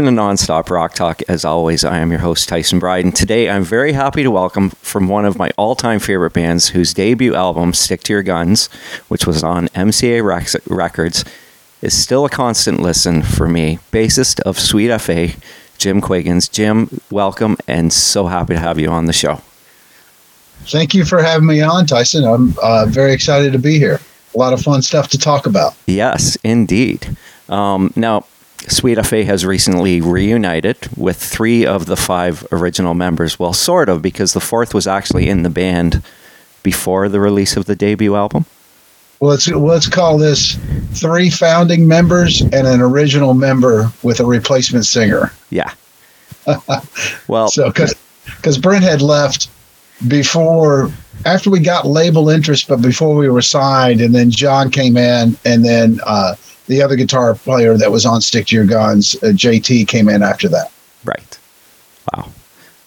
Welcome to Nonstop Rock Talk. As always, I am your host, Tyson Bryden. Today, I'm very happy to welcome from one of my all time favorite bands whose debut album, Stick to Your Guns, which was on MCA Records, is still a constant listen for me. Bassist of Sweet FA, Jim Quiggins. Jim, welcome and so happy to have you on the show. Thank you for having me on, Tyson. I'm uh, very excited to be here. A lot of fun stuff to talk about. Yes, indeed. Um, now, Sweet FA has recently reunited with three of the five original members. Well, sort of, because the fourth was actually in the band before the release of the debut album. Well, let's let's call this three founding members and an original member with a replacement singer. Yeah. well, so because because Brent had left before after we got label interest, but before we were signed, and then John came in, and then uh, the other guitar player that was on Stick to Your Guns, uh, JT, came in after that. Right. Wow.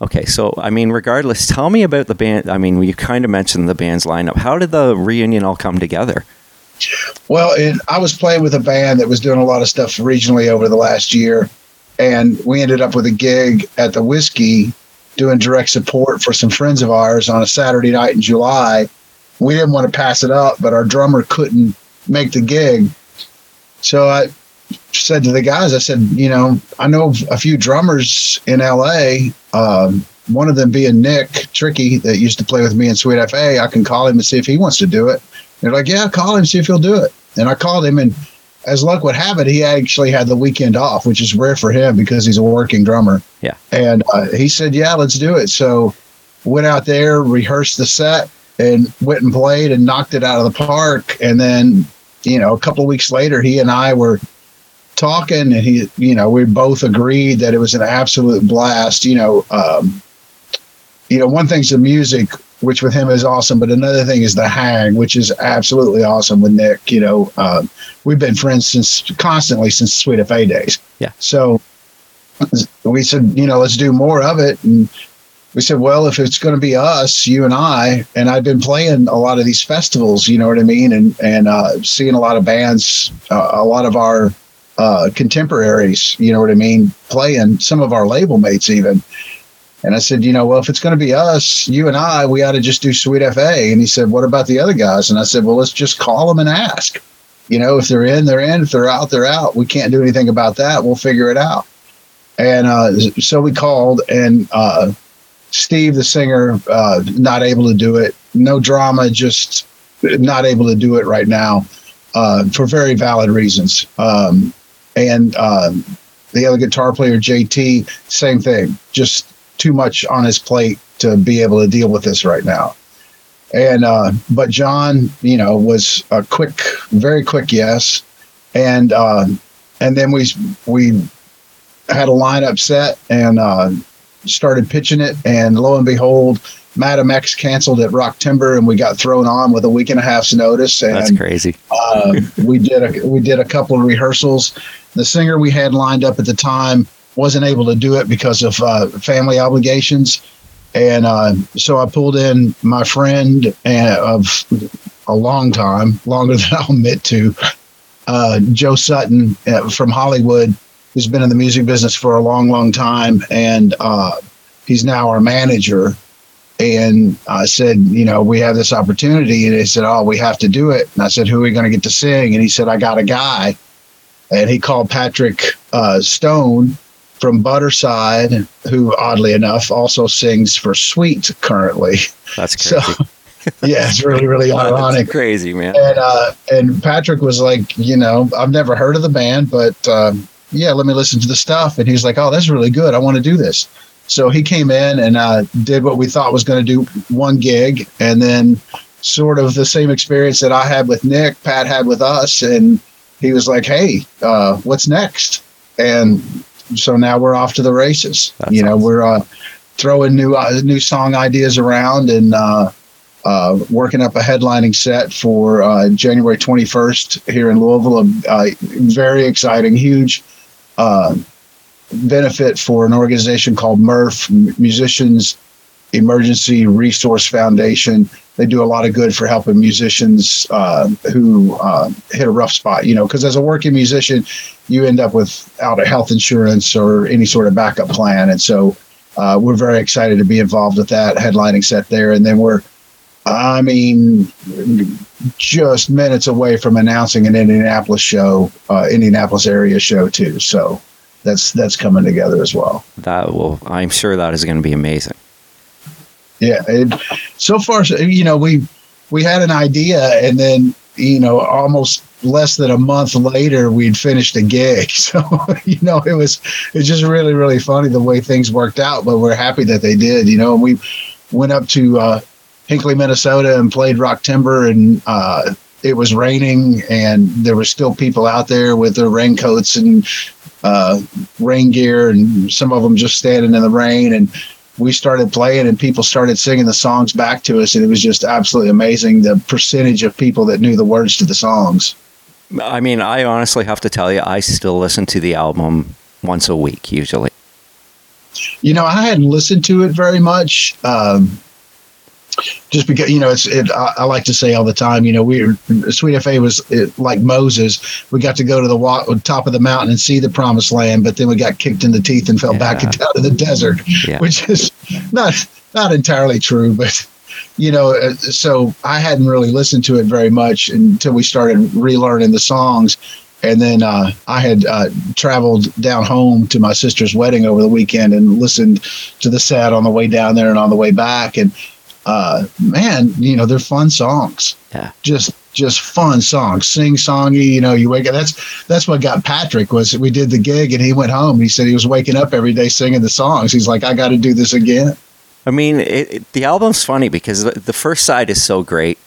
Okay, so I mean, regardless, tell me about the band. I mean, you kind of mentioned the band's lineup. How did the reunion all come together? Well, it, I was playing with a band that was doing a lot of stuff regionally over the last year, and we ended up with a gig at the Whiskey doing direct support for some friends of ours on a Saturday night in July. We didn't want to pass it up, but our drummer couldn't make the gig. So I said to the guys, I said, you know, I know a few drummers in LA. Um, one of them being Nick Tricky that used to play with me in Sweet FA. I can call him and see if he wants to do it. They're like, yeah, call him, see if he'll do it. And I called him, and as luck would have it, he actually had the weekend off, which is rare for him because he's a working drummer. Yeah. And uh, he said, yeah, let's do it. So went out there, rehearsed the set, and went and played and knocked it out of the park. And then, you know, a couple of weeks later, he and I were talking, and he, you know, we both agreed that it was an absolute blast. You know, um, you know, one thing's the music, which with him is awesome, but another thing is the hang, which is absolutely awesome with Nick. You know, um, we've been friends since constantly since Sweet FA days. Yeah. So we said, you know, let's do more of it. And we said, well, if it's going to be us, you and I, and I've been playing a lot of these festivals, you know what I mean, and and uh, seeing a lot of bands, uh, a lot of our uh, contemporaries, you know what I mean, playing some of our label mates even. And I said, you know, well, if it's going to be us, you and I, we ought to just do Sweet FA. And he said, what about the other guys? And I said, well, let's just call them and ask. You know, if they're in, they're in. If they're out, they're out. We can't do anything about that. We'll figure it out. And uh, so we called, and uh, Steve, the singer, uh, not able to do it. No drama, just not able to do it right now uh, for very valid reasons. Um, and um, the other guitar player, JT, same thing. Just too much on his plate to be able to deal with this right now. And uh, but John, you know, was a quick, very quick yes, and uh, and then we we had a lineup set and uh, started pitching it, and lo and behold, Madam X canceled at Rock Timber, and we got thrown on with a week and a half's notice. And, That's crazy. uh, we did a we did a couple of rehearsals. The singer we had lined up at the time wasn't able to do it because of uh, family obligations. And uh, so I pulled in my friend uh, of a long time, longer than I'll admit to, uh, Joe Sutton uh, from Hollywood, who's been in the music business for a long, long time. And uh, he's now our manager. And I said, you know, we have this opportunity. And he said, oh, we have to do it. And I said, who are we going to get to sing? And he said, I got a guy. And he called Patrick uh, Stone from Butterside, who oddly enough also sings for Sweet currently. That's crazy. So, yeah, it's really, really Wow, ironic. Crazy, man. And uh, and Patrick was like, you know, I've never heard of the band, but um, yeah, let me listen to the stuff. And he's like, oh, that's really good. I want to do this. So he came in and uh, did what we thought was going to do one gig, and then sort of the same experience that I had with Nick, Pat had with us, and he was like, hey, uh, what's next? And so now we're off to the races. That's you know, awesome. we're uh, throwing new uh, new song ideas around and uh, uh, working up a headlining set for uh, January 21st here in Louisville. A uh, very exciting, huge uh, benefit for an organization called MERF Musicians Emergency Resource Foundation. They do a lot of good for helping musicians uh, who uh, hit a rough spot. You know, because as a working musician, you end up without a health insurance or any sort of backup plan, and so uh, we're very excited to be involved with that headlining set there. And then we're, I mean, just minutes away from announcing an Indianapolis show, uh, Indianapolis area show too. So that's that's coming together as well. That will, I'm sure that is going to be amazing. Yeah, it, so far, you know, we we had an idea, and then you know, almost less than a month later, we'd finished a gig. So you know, it was it's just really really funny the way things worked out. But we're happy that they did. You know, and we went up to uh, Hinckley, Minnesota, and played Rock Timber, and uh, it was raining, and there were still people out there with their raincoats and uh, rain gear, and some of them just standing in the rain and we started playing and people started singing the songs back to us and it was just absolutely amazing the percentage of people that knew the words to the songs I mean, I honestly have to tell you, I still listen to the album once a week, usually. You know, I hadn't listened to it very much. Um, just because you know it's it, I, I, like to say all the time you know we sweet fa was it, like moses we got to go to the top of the mountain and see the promised land but then we got kicked in the teeth and fell yeah. back down to the desert yeah. which is not not entirely true but you know, uh, so I hadn't really listened to it very much until we started relearning the songs. And then uh, I had uh, traveled down home to my sister's wedding over the weekend and listened to the set on the way down there and on the way back. And uh, man, you know, they're fun songs. Yeah. Just just fun songs, sing songy. You know, you wake up. That's that's what got Patrick was we did the gig and he went home. He said he was waking up every day singing the songs. He's like, I got to do this again. I mean, it, it, the album's funny because the, the, first side is so great,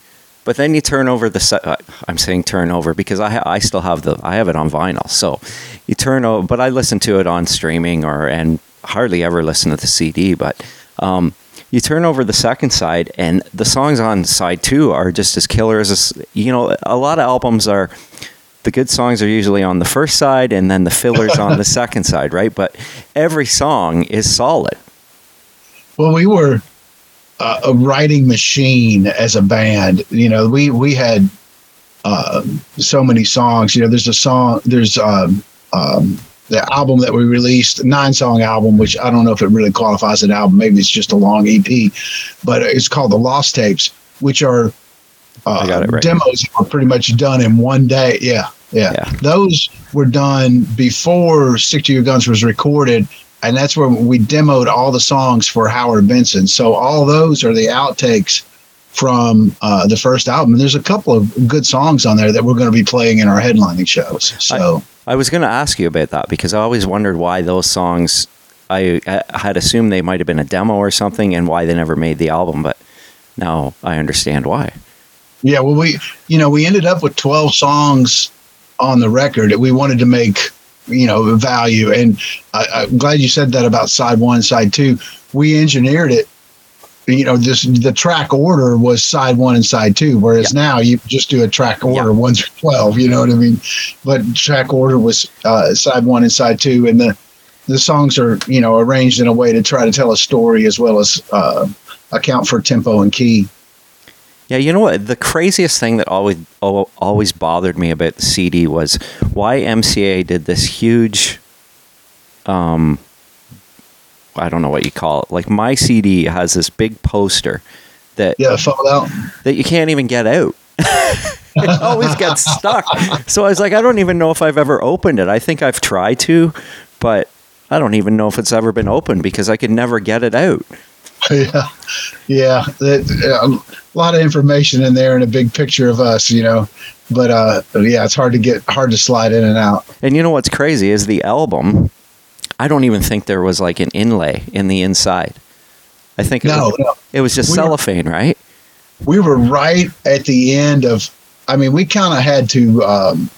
but then you turn over the. Uh, I'm saying turn over because I ha- I still have the I have it on vinyl. So you turn over, but I listen to it on streaming or and hardly ever listen to the CD. But um, you turn over the second side, and the songs on side two are just as killer as this, you know. A lot of albums are the good songs are usually on the first side and then the fillers on the second side, right? But every song is solid. Well, we were uh, a writing machine as a band. You know, we we had uh, so many songs. You know, there's a song. There's um, um, the album that we released, nine song album, which I don't know if it really qualifies an album. Maybe it's just a long EP, but it's called the Lost Tapes, which are uh, right. demos that were pretty much done in one day. Yeah, yeah, yeah. Those were done before Stick to Your Guns was recorded and that's where we demoed all the songs for Howard Benson. So all those are the outtakes from uh, the first album. There's a couple of good songs on there that we're going to be playing in our headlining shows. So I, I was going to ask you about that because I always wondered why those songs. I, I had assumed they might have been a demo or something, and why they never made the album. But now I understand why. Yeah, well, we you know we ended up with 12 songs on the record. That we wanted to make you know value. And I, am glad you said that about side one, side two. We engineered it. You know, this the track order was side one and side two, whereas yeah. now you just do a track order yeah. one through twelve. You know what I mean? But track order was uh, side one and side two, and the the songs are you know arranged in a way to try to tell a story as well as uh, account for tempo and key. Yeah, you know what? The craziest thing that always always bothered me about the CD was why MCA did this huge, um, I don't know what you call it. Like my CD has this big poster that yeah, fall out that you can't even get out. it always gets stuck. So I was like, I don't even know if I've ever opened it. I think I've tried to, but I don't even know if it's ever been opened because I could never get it out. Yeah, yeah. a lot of information in there and a big picture of us, you know. But uh, yeah, it's hard to get hard to slide in and out. And you know what's crazy is the album. I don't even think there was like an inlay in the inside. I think it no, was, no. it was just we cellophane, were, right? We were right at the end of. I mean, we kind of had to um,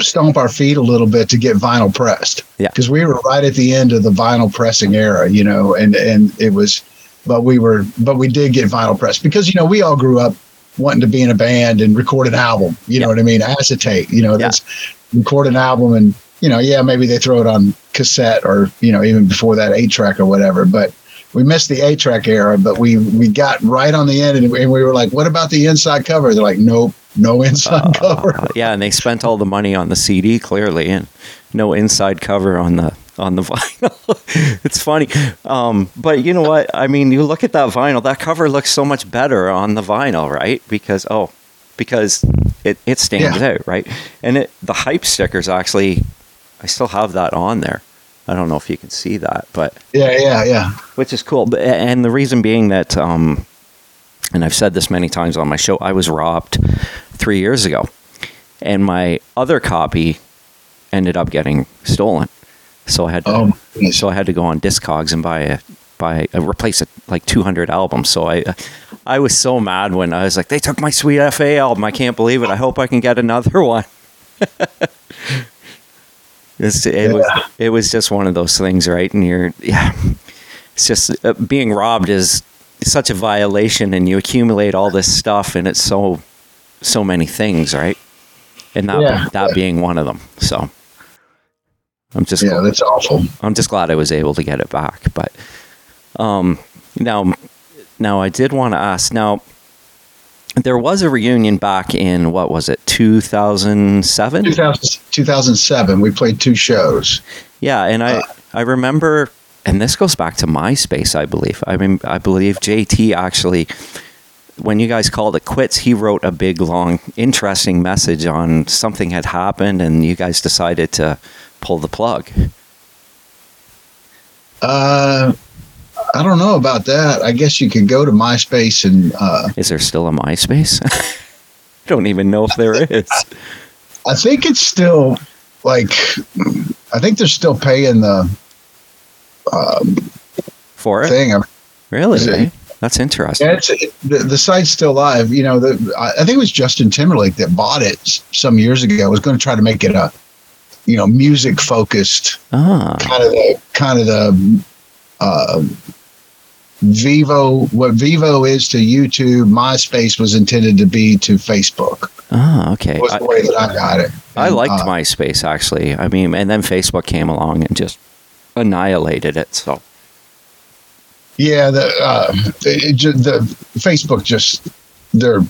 stomp our feet a little bit to get vinyl pressed. Yeah. Because we were right at the end of the vinyl pressing era, you know, and and it was, but we were, but we did get vinyl pressed because you know we all grew up wanting to be in a band and record an album. You yeah. know what I mean? Acetate. You know, yeah. that's record an album and you know, yeah, maybe they throw it on cassette or you know even before that eight track or whatever, but we missed the eight track era, but we we got right on the end, and we were like, "What about the inside cover?" They're like, "Nope, no inside uh, cover." yeah, and they spent all the money on the CD clearly, and no inside cover on the on the vinyl. it's funny, um, but you know what? I mean, you look at that vinyl. That cover looks so much better on the vinyl, right? Because oh, because it it stands yeah. out, right? And it the hype stickers actually, I still have that on there. I don't know if you can see that, but yeah, yeah, yeah, which is cool. But, and the reason being that, um, and I've said this many times on my show, I was robbed three years ago, and my other copy ended up getting stolen. So I had to, oh, so I had to go on Discogs and buy a buy a replace it like 200 albums. So I I was so mad when I was like, they took my Sweet FA album. I can't believe it. I hope I can get another one. It's, it yeah. was it was just one of those things, right? And you're yeah, it's just uh, being robbed is such a violation, and you accumulate all this stuff, and it's so so many things, right? And that yeah. that being one of them. So I'm just yeah, that's awful. I'm just glad I was able to get it back, but um, now now I did want to ask now there was a reunion back in what was it 2007 2007 we played two shows. Yeah and i uh, i remember and this goes back to myspace i believe. I mean i believe jt actually when you guys called it quits he wrote a big long interesting message on something had happened and you guys decided to pull the plug. Uh I don't know about that. I guess you could go to MySpace and. Uh, is there still a MySpace? I don't even know if there is. I think it's still like. I think they're still paying the. Um, For it? Thing. Really? That's interesting. Yeah, it, the, the site's still live. You know, the, I think it was Justin Timberlake that bought it some years ago. I was going to try to make it a, you know, music focused ah. kind of the kind of the uh, Vevo, what Vevo is to YouTube, MySpace was intended to be to Facebook. Oh, okay. Was the way that I got it. I liked uh, MySpace actually. I mean, and then Facebook came along and just annihilated it. So. Yeah, the uh, it, it, the Facebook just their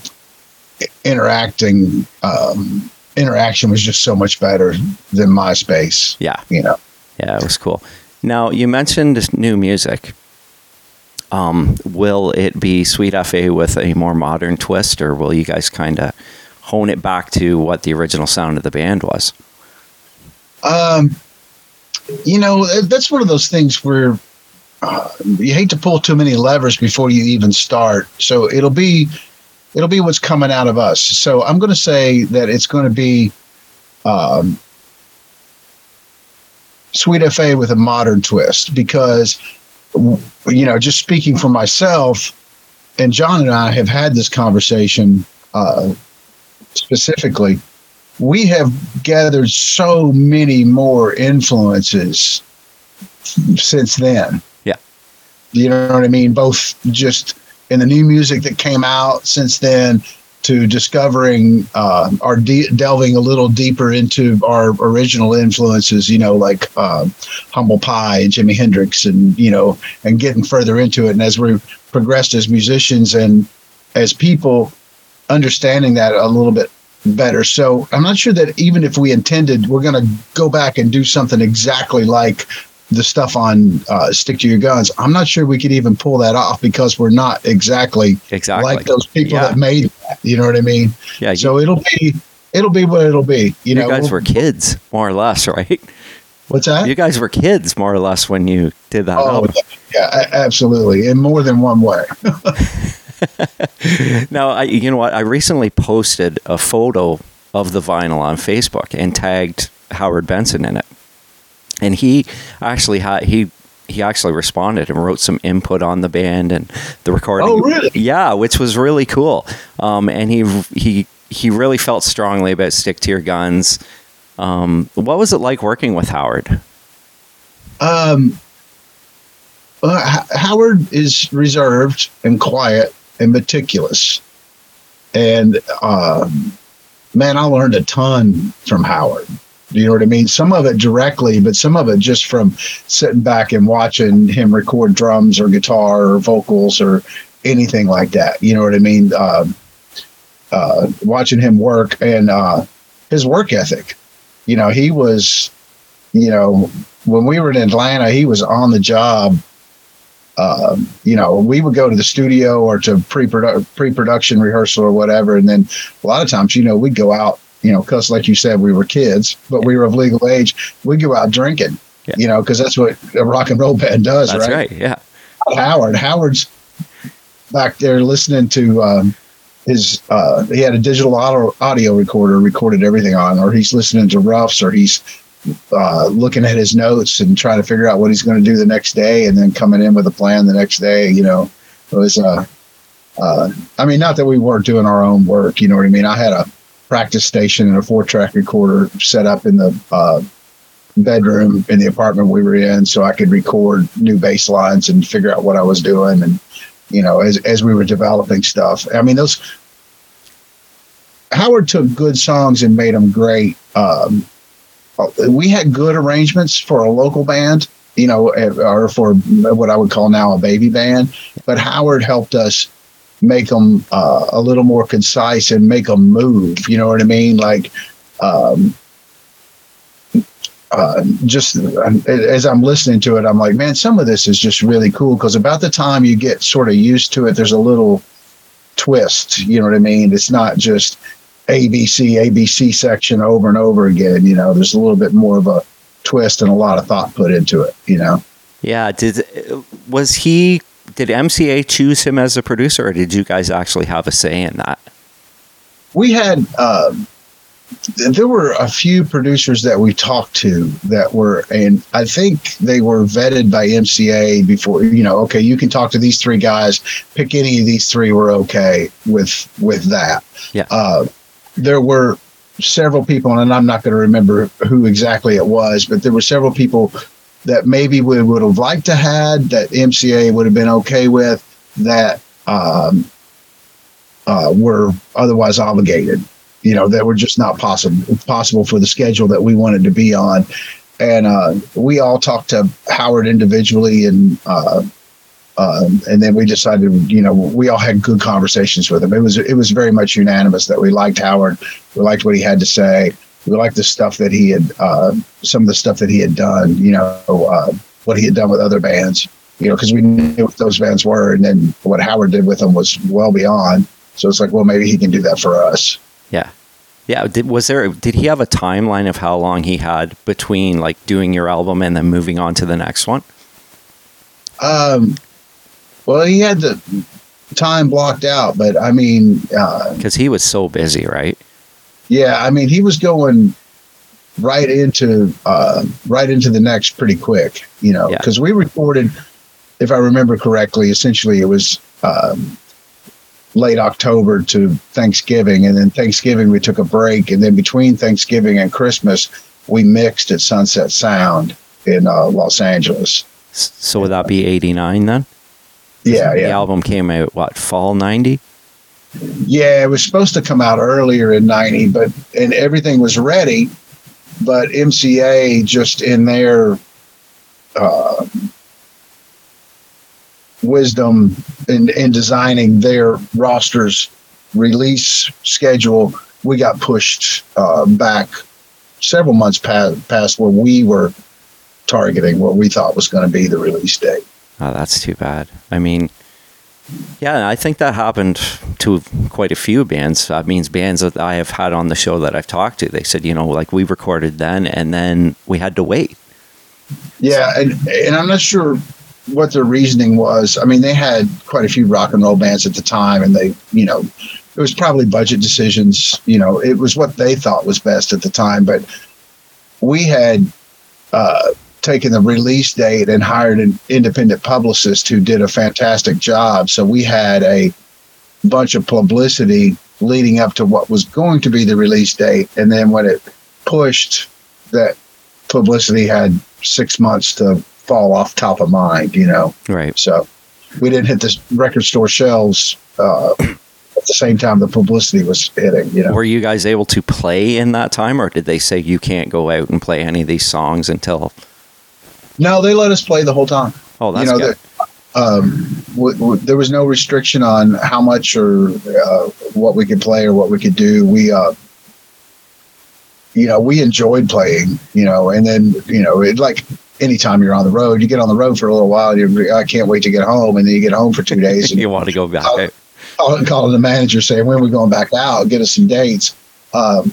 interacting um, interaction was just so much better than MySpace. Yeah, you know. Yeah, it was cool. Now you mentioned new music. Um, will it be Sweet FA with a more modern twist, or will you guys kind of hone it back to what the original sound of the band was? Um, you know, that's one of those things where uh, you hate to pull too many levers before you even start. So it'll be it'll be what's coming out of us. So I'm going to say that it's going to be um, Sweet FA with a modern twist because you know, just speaking for myself, and John and I have had this conversation uh, specifically. We have gathered so many more influences since then. Yeah. You know what I mean? Both just in the new music that came out since then, to discovering uh, or de- delving a little deeper into our original influences, you know, like uh, Humble Pie and Jimi Hendrix, and you know, and getting further into it. And as we progressed as musicians and as people, understanding that a little bit better. So I'm not sure that even if we intended, we're going to go back and do something exactly like the stuff on uh, stick to your guns i'm not sure we could even pull that off because we're not exactly exactly. like those people yeah. that made that you know what i mean? Yeah so you, it'll be it'll be what it'll be you, you know? guys were kids more or less right? What's that? You guys were kids more or less when you did that oh, album. yeah absolutely in more than one way. Now I, you know what i recently posted a photo of the vinyl on facebook and tagged howard benson in it and he actually had he he actually responded and wrote some input on the band and the recording. Oh, really? Yeah, which was really cool. Um, and he he he really felt strongly about stick to your guns. Um, what was it like working with Howard? Um, well, H- Howard is reserved and quiet and meticulous, and um, man, I learned a ton from Howard. You know what I mean? Some of it directly, but some of it just from sitting back and watching him record drums or guitar or vocals or anything like that. You know what I mean? Um, uh, watching him work and uh, his work ethic. You know, he was, you know, when we were in Atlanta, he was on the job. Uh, you know, we would go to the studio or to pre pre production rehearsal or whatever, and then a lot of times, you know, we'd go out. You know, because like you said, we were kids, but we were of legal age. We'd go out drinking. Yeah. You know, because that's what a rock and roll band does. That's right. right yeah. Howard. Howard's back there listening to um, his uh, he had a digital audio, audio recorder recorded everything on or he's listening to roughs or he's uh, looking at his notes and trying to figure out what he's going to do the next day and then coming in with a plan the next day you know it was uh, uh, i mean not that we weren't doing our own work you know what i mean i had a practice station and a four track recorder set up in the uh, bedroom in the apartment we were in so i could record new bass lines and figure out what i was doing and you know, as as we were developing stuff. I mean, those Howard took good songs and made them great. Um, we had good arrangements for a local band, you know, eh, or for what I would call now a baby band. But Howard helped us make them uh, a little more concise and make them move. You know what I mean? Like, um, uh, just as I'm listening to it, I'm like, man, some of this is just really cool because about the time you get sort of used to it, there's a little twist. You know what I mean? It's not just ABC, ABC section over and over again. You know, there's a little bit more of a twist and a lot of thought put into it. You know? Yeah. Did was he? Did MCA choose him as a producer, or did you guys actually have a say in that? We had. Um, there were a few producers that we talked to that were, and I think they were vetted by MCA before. You know, okay, you can talk to these three guys. Pick any of these three. We're okay with with that. Yeah. Uh, there were several people, and I'm not going to remember who exactly it was, but there were several people that maybe we would have liked to had that MCA would have been okay with that um, uh, were otherwise obligated. You know that were just not possible possible for the schedule that we wanted to be on. And uh, we all talked to howard individually and uh, um, and then we decided you know we all had good conversations with him. It was it was very much unanimous that we liked howard we liked what he had to say we liked the stuff that he had uh, some of the stuff that he had done you know uh, what he had done with other bands you know because we knew what those bands were and then what howard did with them was well beyond so it's like well maybe he can do that for us yeah. Yeah, did, was there? Did he have a timeline of how long he had between like doing your album and then moving on to the next one? Um, well, he had the time blocked out, but I mean, because uh, he was so busy, right? Yeah, I mean, he was going right into uh, right into the next pretty quick, you know, because yeah. we recorded, if I remember correctly, essentially it was um, late October to Thanksgiving, and then Thanksgiving we took a break, and then between Thanksgiving and Christmas we mixed at Sunset Sound in uh, Los Angeles. So would that be '89 then? Yeah, yeah. The album came out what fall '90. Yeah, it was supposed to come out earlier in '90, but and everything was ready, but MCA just in their uh, wisdom in, in designing their roster's release schedule, we got pushed uh, back several months past, past where we were targeting what we thought was going to be the release date. Oh, that's too bad. I mean, yeah, I think that happened to quite a few bands. That means bands that I have had on the show that I've talked to. They said, you know, like we recorded then and then we had to wait. Yeah, and and I'm not sure what their reasoning was. I mean, they had quite a few rock and roll bands at the time, and they, you know, it was probably budget decisions. You know, it was what they thought was best at the time. But we had uh, taken the release date and hired an independent publicist who did a fantastic job. So we had a bunch of publicity leading up to what was going to be the release date, and then when it pushed, that publicity had six months to fall off top of mind, you know. Right. So we didn't hit the record store shelves uh, the same time the publicity was hitting. You know, Were you guys able to play in that time, or did they say you can't go out and play any of these songs until? No, they let us play the whole time. Oh, that's you know, good. um, w- w- there was no restriction on how much or uh, what we could play or what we could do. We, uh, you know, we enjoyed playing. You know, and then you know, it like anytime you're on the road, you get on the road for a little while. You're, I can't wait to get home, and then you get home for two days. And you want to go back out? calling, calling the manager saying when are we going back out get us some dates um,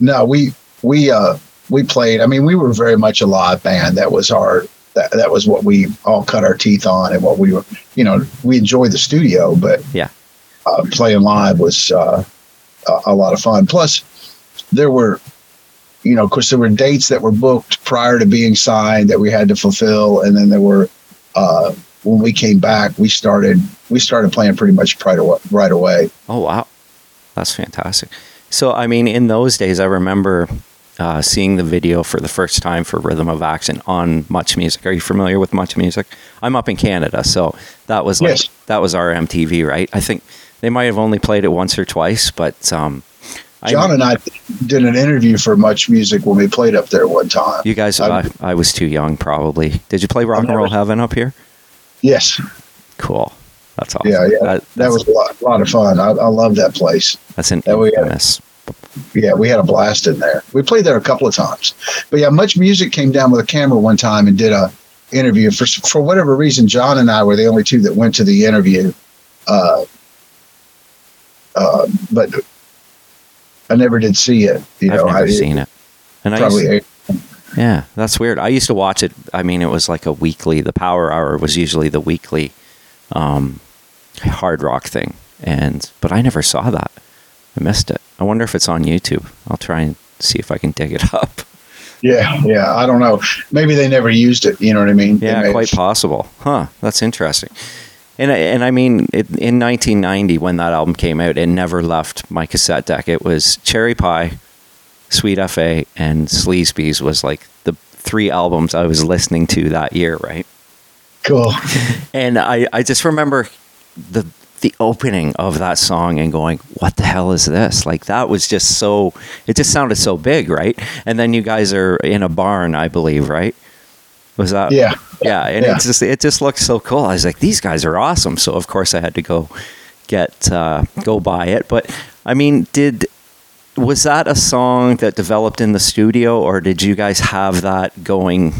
no we we uh we played i mean we were very much a live band that was our that, that was what we all cut our teeth on and what we were you know we enjoyed the studio but Yeah. uh, playing live was uh, a, lot of fun plus there were you know of course there were dates that were booked prior to being signed that we had to fulfill and then there were uh, when we came back we started we started playing pretty much right away, right away. Oh wow, that's fantastic. So I mean, in those days, I remember uh, seeing the video for the first time for Rhythm of Action on Much Music. Are you familiar with Much Music? I'm up in Canada, so that was like Yes. that was our MTV, right? I think they might have only played it once or twice, but um, I- John and I did an interview for Much Music when we played up there one time. you guys, I, I'm- was too young, probably. Did you play Rock and Roll Heaven up here? Yes, Cool. That's awesome. yeah, yeah. That, That was a lot, lot of fun. I, I love that place. that's an that infamous. Yeah, we had a blast in there. We played there a couple of times. But yeah, Much Music came down with a camera one time and did a interview. For for whatever reason, John and I were the only two that went to the interview. Uh, uh, but I never did see it. You I've know, never I, seen it. And I used, Yeah, that's weird. I used to watch it. I mean, it was like a weekly. The Power Hour was usually the weekly um, hard rock thing, and but I never saw that. I missed it. I wonder if it's on YouTube. I'll try and see if I can dig it up. Yeah, yeah. I don't know. Maybe they never used it. You know what I mean? Yeah, quite possible. Huh? That's interesting. And I- and I mean, it, in 1990 when that album came out, it never left my cassette deck. It was Cherry Pie, Sweet FA, and Sleeze Beez was like the three albums I was listening to that year, right? Cool. And I, I just remember the the opening of that song and going, "What the hell is this?" Like that was just so. It just sounded so big, right? And then you guys are in a barn, I believe, right? Was that? Yeah. Yeah, and Yeah. it just it just looked so cool. I was like, these guys are awesome. So of course I had to go get uh, go buy it. But I mean, did was that a song that developed in the studio, or did you guys have that going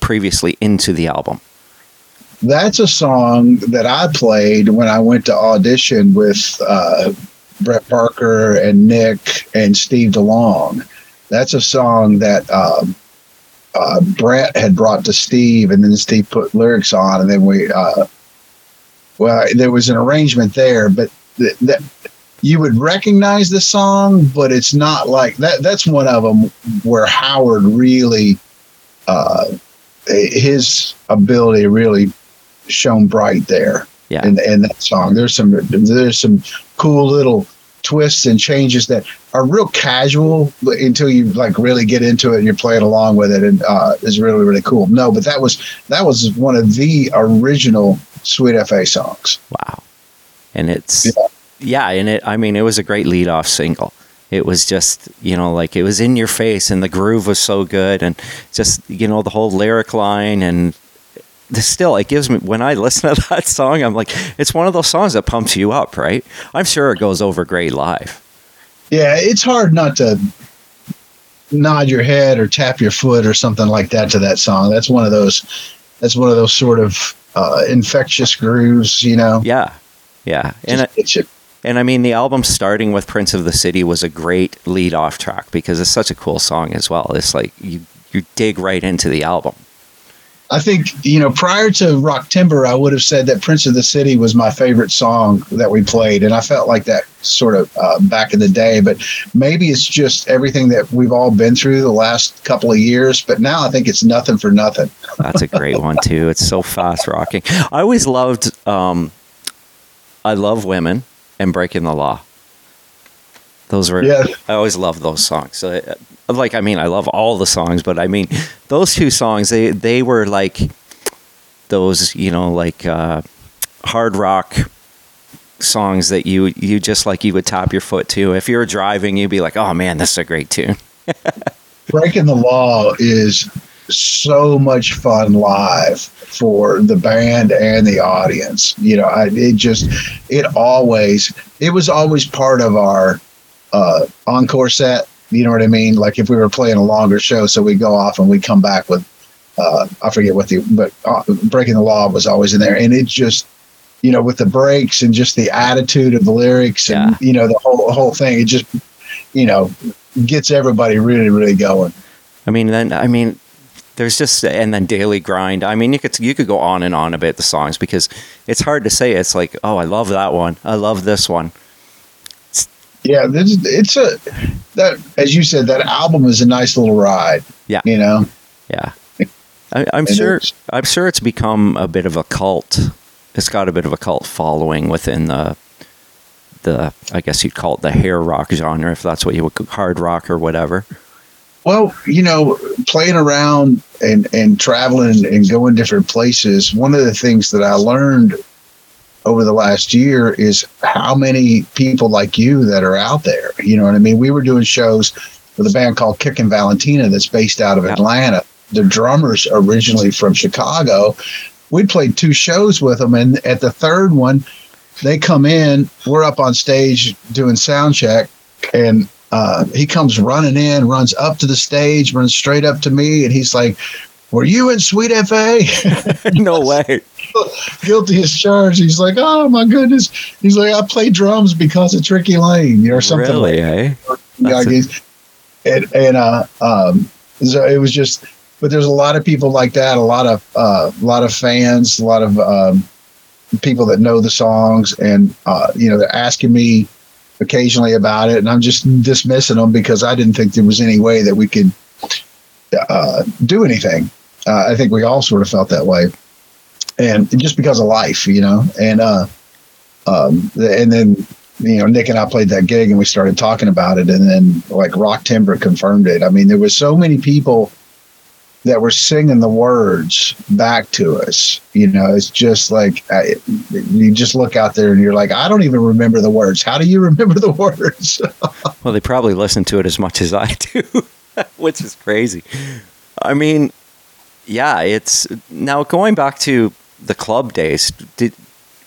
previously into the album? That's a song that I played when I went to audition with uh, Brett Parker and Nick and Steve DeLong. That's a song that um, uh, Brett had brought to Steve, and then Steve put lyrics on, and then we, uh, well, there was an arrangement there, but th- that you would recognize the song, but it's not like that. That's one of them where Howard really, uh, his ability really shone bright there Yeah. in, in that song. There's some there's some cool little twists and changes that are real casual until you like really get into it and you're playing along with it and uh is really really cool. No, but that was that was one of the original Sweet FA songs. Wow. And it's Yeah. yeah, and it I mean it was a great lead off single. It was just, you know, like it was in your face and the groove was so good and just, you know, the whole lyric line and still it gives me when I listen to that song, I'm like, it's one of those songs that pumps you up, right? I'm sure it goes over great live. Yeah, it's hard not to nod your head or tap your foot or something like that to that song. That's one of those that's one of those sort of uh, infectious grooves, you know. Yeah. Yeah. And Just gets. And I mean, the album starting with Prince of the City was a great lead off track because it's such a cool song as well. It's like you, you dig right into the album. I think, you know, prior to Rock Timber, I would have said that Prince of the City was my favorite song that we played. And I felt like that sort of uh, back in the day. But maybe it's just everything that we've all been through the last couple of years. But now I think it's nothing for nothing. That's a great one too. It's so fast rocking. I always loved um, I Love Women and Breaking the Law. Those were Yeah. I always loved those songs. Uh, like I mean, I love all the songs, but I mean, those two songs they they were like those, you know, like uh, hard rock songs that you you just like you would tap your foot to? If you were driving, you'd be like, "Oh man, this is a great tune." Breaking the Law is so much fun live for the band and the audience. You know, I, it just it always it was always part of our uh, encore set. You know what I mean? Like if we were playing a longer show, so we go off and we come back with uh, I forget what the but uh, Breaking the Law was always in there, and it just you know with the breaks and just the attitude of the lyrics and Yeah. you know the whole whole thing, it just you know gets everybody really really going. I mean, then I mean, there's just and then daily grind. I mean, you could you could go on and on about the songs because it's hard to say. It's like, oh, I love that one. I love this one. Yeah, this, it's a that as you said that album is a nice little ride. Yeah. you know. Yeah, I, I'm And sure. I'm sure it's become a bit of a cult. It's got a bit of a cult following within the the. I guess you'd call it the hair rock genre, if that's what you would hard rock or whatever. Well, you know, playing around and and traveling and going different places. One of the things that I learned over the last year is how many people like you that are out there. You know what I mean? We were doing shows with a band called Kickin Valentina that's based out of. Atlanta. The drummers originally from Chicago. We played two shows with them, and at the third one, they come in. We're up on stage doing sound check, and uh, he comes running in, runs up to the stage, runs straight up to me, and he's like, "Were you in Sweet FA?" no way. Guilty as charged. He's like, "Oh my goodness!" He's like, "I play drums because of Tricky Lane, or something like really, eh? yeah, a- and and uh, um, so it was just, but there's a lot of people like that, a lot of uh, a lot of fans, a lot of um, people that know the songs, and uh, you know they're asking me occasionally about it, and I'm just dismissing them because I didn't think there was any way that we could uh, do anything. Uh, I think we all sort of felt that way, and just because of life, you know, and uh, um, and then you know, Nick and I played that gig and we started talking about it. And then like Rock Timber confirmed it. I mean, there was so many people that were singing the words back to us. You know, it's just like I, you just look out there and you're like, I don't even remember the words. How do you remember the words? Well, they probably listen to it as much as I do, which is crazy. I mean, yeah, it's now going back to the club days. Did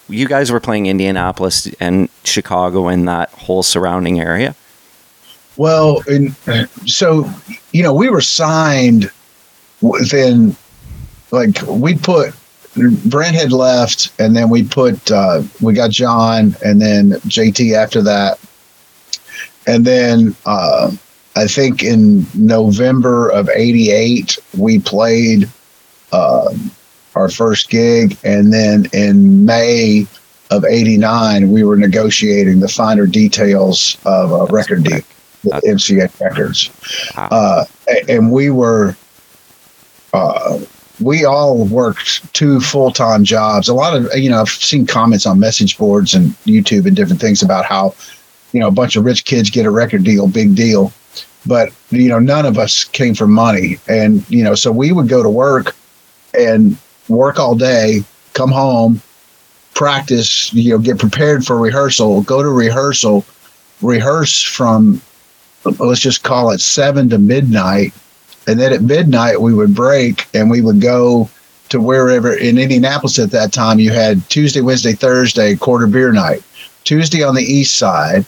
you guys were playing Indianapolis and Chicago and that whole surrounding area? Well, and so you know, we were signed within like we put Brent had left, and then we put uh, we got John, and then JT after that, and then uh, I think in November of '88 we played uh, our first gig, and then in May of '89 we were negotiating the finer details of a record deal with MCA Records, Wow. uh, and we were. Uh, we all worked two full-time jobs. A lot of you know, I've seen comments on message boards and YouTube and different things about how, you know, a bunch of rich kids get a record deal, big deal. But you know, none of us came from money, and you know, so we would go to work and work all day, come home, practice, you know, get prepared for rehearsal, go to rehearsal, rehearse from let's just call it seven to midnight. And then at midnight we would break and we would go to wherever in Indianapolis at that time you had Tuesday, Wednesday, Thursday, quarter beer night. Tuesday on the east side,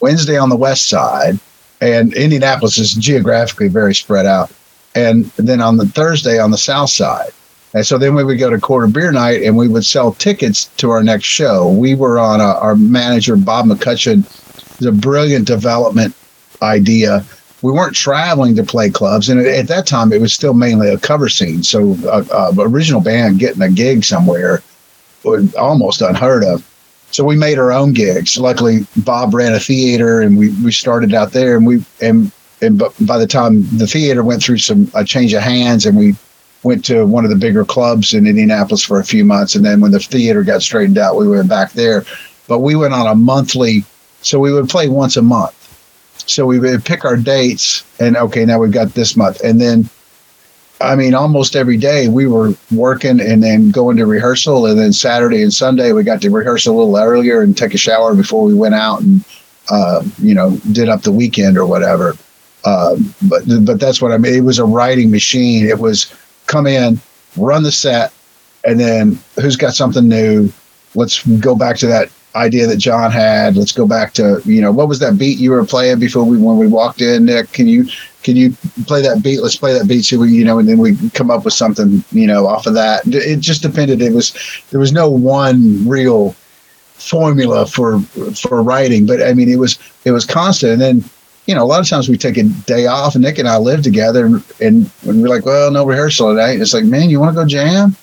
Wednesday on the west side, and Indianapolis is geographically very spread out. And then on the Thursday on the south side. And so then we would go to quarter beer night and we would sell tickets to our next show. We were on a, our manager, Bob McCutcheon, a brilliant development idea. We weren't traveling to play clubs. And at, at that time, it was still mainly a cover scene. So a, a original band getting a gig somewhere was almost unheard of. So we made our own gigs. Luckily, Bob ran a theater, and we, we started out there. And we and and by the time the theater went through some a change of hands, and we went to one of the bigger clubs in Indianapolis for a few months, and then when the theater got straightened out, we went back there. But we went on a monthly, so we would play once a month. So we would pick our dates, and okay, now we've got this month, and then I mean, almost every day we were working and then going to rehearsal, and then Saturday and Sunday we got to rehearse a little earlier and take a shower before we went out and uh, you know did up the weekend or whatever. Uh, but but that's what I mean. It was a writing machine. It was come in, run the set, and then who's got something new? Let's go back to that idea that John had. Let's go back to you know what was that beat you were playing before we when we walked in, Nick? Can you can you play that beat? Let's play that beat. So we, you know, and then we come up with something, you know, off of that. It just depended. It was there was no one real formula for for writing, but I mean, it was it was constant. And then, you know, a lot of times we take a day off, and Nick and I live together, and and, we're like, well, no rehearsal tonight. And it's like, man, you want to go jam?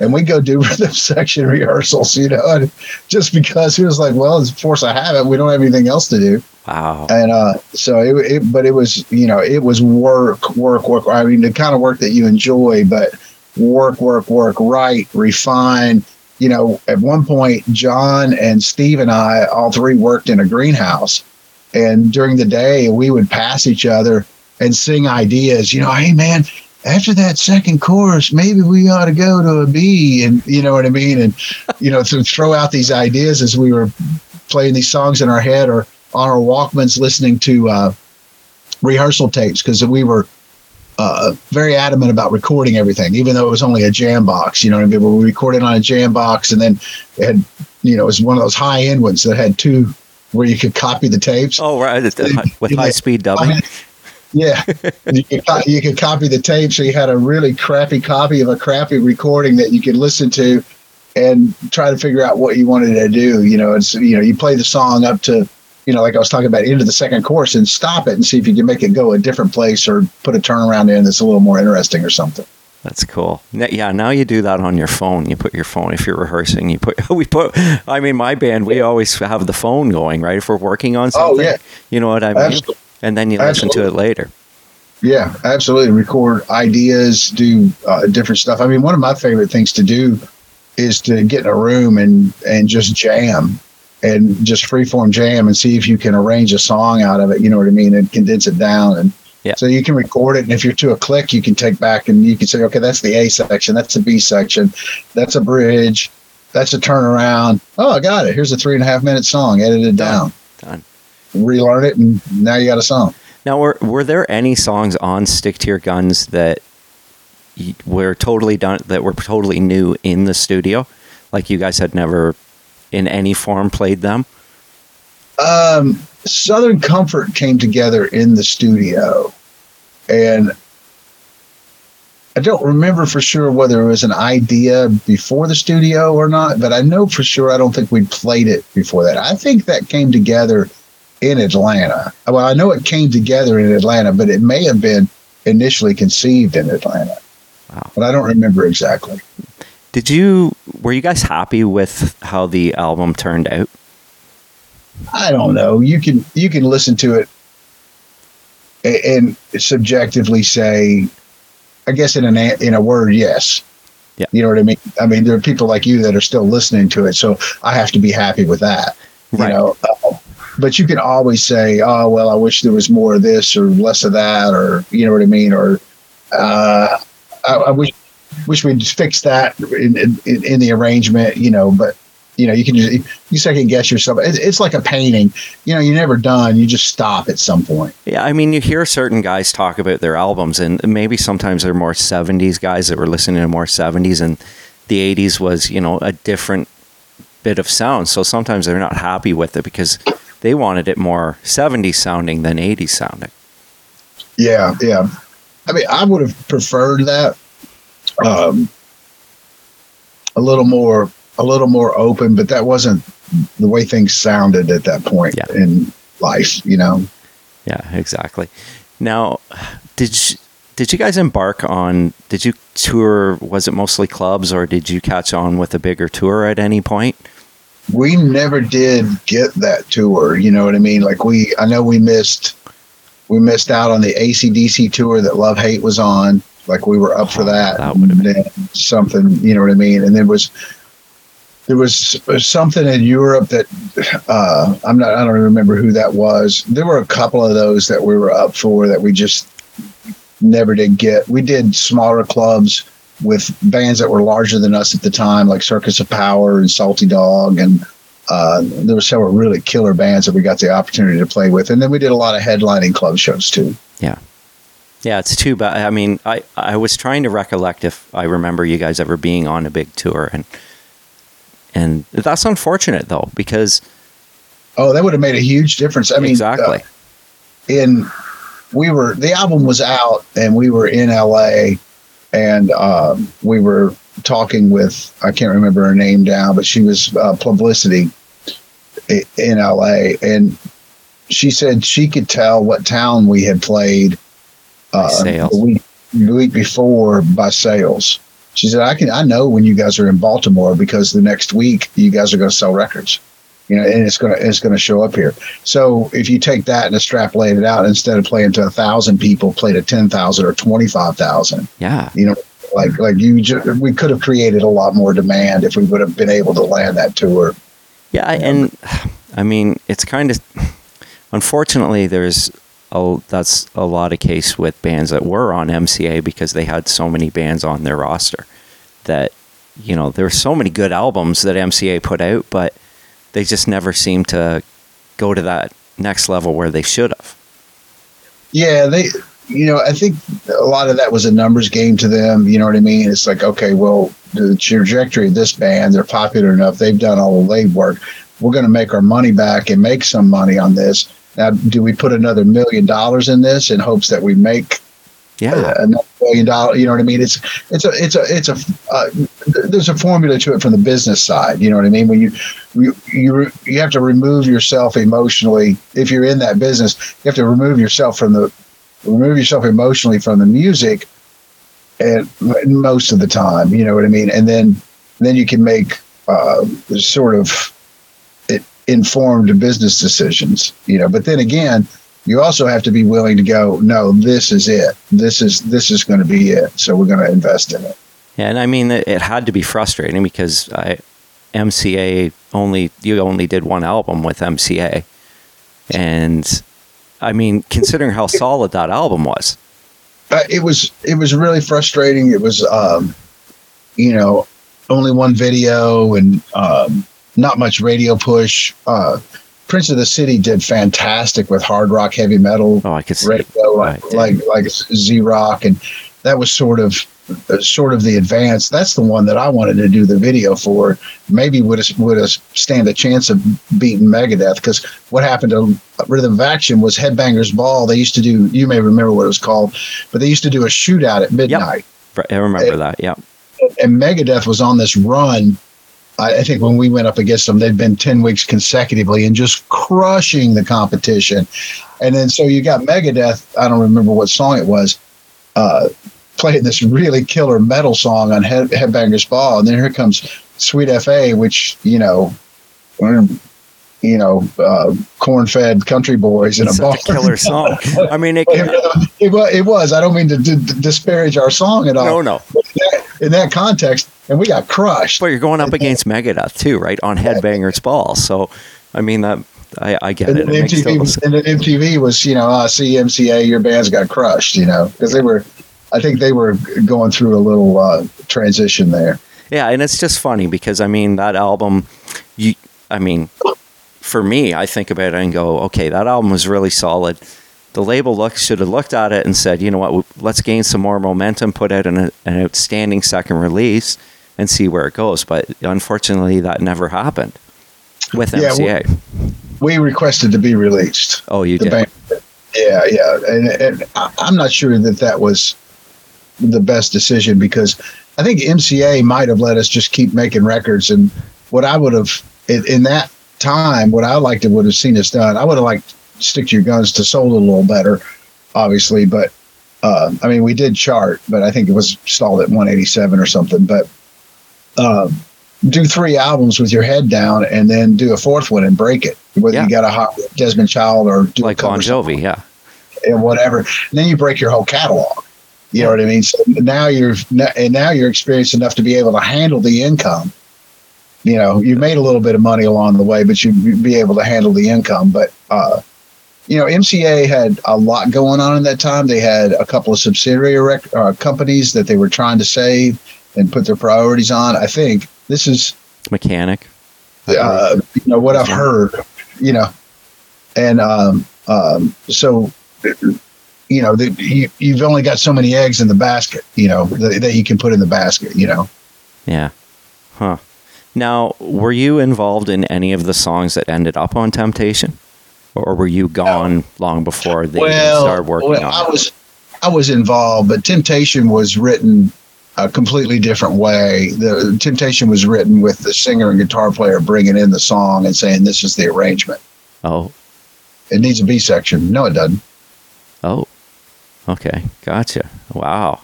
and we go do rhythm section rehearsals, you know, and just because he was like, well, it's force I have it. We don't have anything else to do. Wow. And uh, so it, it, but it was, you know, it was work, work, work. I mean, the kind of work that you enjoy, but work, work, work, right, refine. You know, at one point, John and Steve and I, all three worked in a greenhouse. And during the day, we would pass each other and sing ideas. You know, hey, man, after that second chorus, maybe we ought to go to a B, and you know what I mean, and you know to throw out these ideas as we were playing these songs in our head or on our Walkmans, listening to uh, rehearsal tapes because we were uh, very adamant about recording everything, even though it was only a jam box. You know what I mean? We recorded on a jam box, and then it had, you know, it was one of those high end ones that had two where you could copy the tapes. Oh, right, with uh, high speed dubbing. Yeah, you could you could copy the tape, so you had a really crappy copy of a crappy recording that you could listen to, and try to figure out what you wanted to do. You know, it's you know you play the song up to, you know, like I was talking about, into the second course and stop it and see if you can make it go a different place or put a turnaround in that's a little more interesting or something. That's cool. Yeah, now you do that on your phone. You put your phone if you're rehearsing. You put we put. I mean, my band we always have the phone going, right? If we're working on something, oh, yeah. you know what I mean. Absolutely and then you listen absolutely. to it later. Yeah, absolutely. Record ideas, do uh, different stuff. I mean, one of my favorite things to do is to get in a room and and just jam and just freeform jam and see if you can arrange a song out of it. You know what I mean? And condense it down and. Yeah. So you can record it, and if you're to a click, you can take back and you can say, okay, that's the A section, that's the B section, that's a bridge, that's a turnaround. Oh, I got it. Here's a three and a half minute song, edited Done. down. Done relearn it, and now you got a song. Now, were were there any songs on Stick to Your Guns that were totally done that were totally new in the studio, like you guys had never in any form played them? Um, Southern Comfort came together in the studio, and I don't remember for sure whether it was an idea before the studio or not, but I know for sure I don't think we played it before that. I think that came together in Atlanta. Well, I know it came together in Atlanta, but it may have been initially conceived in Atlanta. Wow. But I don't remember exactly. Did you were you guys happy with how the album turned out? I don't know. You can you can listen to it and, subjectively say, I guess in an in a word, yes. Yeah. You know what I mean? I mean, there are people like you that are still listening to it, so I have to be happy with that. Right. You know, uh, but you can always say, "Oh, well, I wish there was more of this or less of that," or you know what I mean, or uh, I, I, wish wish we'd fix that in, in, in, the arrangement, you know. But you know, you can just you second guess yourself. It's, it's like a painting, you know. You're never done. You just stop at some point. Yeah, I mean, you hear certain guys talk about their albums, and maybe sometimes they're more '70s guys that were listening to more '70s, and the '80s was, you know, a different bit of sound. So sometimes they're not happy with it because they wanted it more 70s sounding than 80s sounding. Yeah, yeah. I mean, I would have preferred that um, a little more, a little more open, but that wasn't the way things sounded at that point yeah. in life, you know. Yeah, exactly. Now, did you, did you guys embark on? Did you tour? Was it mostly clubs, or did you catch on with a bigger tour at any point? we never did get that tour. You know what I mean? Like we, I know we missed, we missed out on the ACDC tour that Love Hate was on. Like we were up for oh, that. That would have been something. You know what I mean? And there was, there was something in Europe that uh, I'm not. I don't remember who that was. There were a couple of those that we were up for that we just never did get. We did smaller clubs with bands that were larger than us at the time, like Circus of Power and Salty Dog, and uh, there were several really killer bands that we got the opportunity to play with. And then we did a lot of headlining club shows too. Yeah. Yeah, it's too bad. I mean, I, I was trying to recollect if I remember you guys ever being on a big tour, and and that's unfortunate though because oh, that would have made a huge difference. I mean, exactly. Uh, in we were the album was out, and we were in L.A. and um, we were talking with I can't remember her name now, but she was uh, publicity in LA, and she said she could tell what town we had played uh, the week, the week before by sales. She said, "I can I know when you guys are in Baltimore because the next week you guys are going to sell records." You know, and it's gonna it's gonna show up here. So if you take that and extrapolate it out, instead of playing to a thousand people, play to ten thousand or twenty five thousand. Yeah, you know, like like you, just, we could have created a lot more demand if we would have been able to land that tour. Yeah, and I mean, it's kind of unfortunately there's a that's a lot of case with bands that were on MCA because they had so many bands on their roster that you know there were so many good albums that MCA put out, but they just never seemed to go to that next level where they should have. Yeah, they you know, I think a lot of that was a numbers game to them. You know what I mean? It's like, okay, well, the trajectory of this band, they're popular enough. They've done all the leg work. We're going to make our money back and make some money on this. Now, do we put another million dollars in this in hopes that we make yeah another million dollar? You know what I mean? It's it's a it's a it's a uh, there's a formula to it from the business side. You know what I mean? When you you you you have to remove yourself emotionally if you're in that business. You have to remove yourself from the remove yourself emotionally from the music and most of the time you know what i mean and then then you can make uh, sort of informed business decisions you know but then again you also have to be willing to go no this is it this is this is going to be it so we're going to invest in it yeah and i mean it had to be frustrating because i mca only you only did one album with mca and I mean, considering how solid that album was. Uh, it was it was really frustrating. It was, um, you know, only one video and um, not much radio push. Uh, Prince of the City did fantastic with hard rock, heavy metal. Oh, I could see. Radio, like, like like Z Rock, and that was sort of sort of the advance. That's the one that I wanted to do the video for. Maybe would have, would have stand a chance of beating Megadeth because what happened to Rhythm of Action was Headbangers Ball. They used to do. You may remember what it was called, but they used to do a shootout at midnight. Yep. I remember and, that. Yeah. And Megadeth was on this run. I, I think when we went up against them, they'd been ten weeks consecutively and just crushing the competition. And then so you got Megadeth. I don't remember what song it was. Uh, playing this really killer metal song on Head, Headbangers Ball, and then here comes Sweet FA, which you know, you know, uh, corn-fed country boys in it's a bar. A killer song. I mean, it, it, it, was. I don't mean to, to, disparage our song at all. No, no. That, in that, context, and we got crushed. But you're going up against Megadeth too, right? On Headbangers Ball, so I mean that. I, I get and it. it MTV, and then MTV was, you know, uh, CMCA, your bands got crushed, you know, because they were I think they were going through a little uh, transition there. Yeah, and it's just funny because I mean that album, you, I mean, for me, I think about it and go, okay, that album was really solid. The label look should have looked at it and said, you know what, let's gain some more momentum, put out an, an outstanding second release, and see where it goes. But unfortunately, that never happened with yeah, MCA. We, we, requested to be released. Oh, you did. Band. Yeah, yeah, and, and I'm not sure that that was the best decision because I think MCA might have let us just keep making records. And what I would have in, in that time, what I liked to would have seen us done, I would have liked stick to your guns to sold a little better, obviously. But uh, I mean, we did chart, but I think it was stalled at 187 or something. But uh, do three albums with your head down and then do a fourth one and break it. Whether yeah. you got a hot Desmond Child or do like Bon Jovi, yeah, and whatever. And then you break your whole catalog. You know what I mean? So now you're and now you're experienced enough to be able to handle the income. You know, you made a little bit of money along the way, but you'd be able to handle the income. But uh, you know, MCA had a lot going on in that time. They had a couple of subsidiary rec- uh, companies that they were trying to save and put their priorities on. I think this is Mechanic. uh, you know what I've heard, you know, and um, um, so you know the, you, you've only got so many eggs in the basket, you know, that, that you can put in the basket, you know. Yeah. Huh. Now, were you involved in any of the songs that ended up on Temptation, or were you gone long before they well, started working well, on I it? was I was involved, but Temptation was written a completely different way. The Temptation was written with the singer and guitar player bringing in the song and saying this is the arrangement. Oh, It needs a B section. No, it doesn't. oh, okay, gotcha. Wow.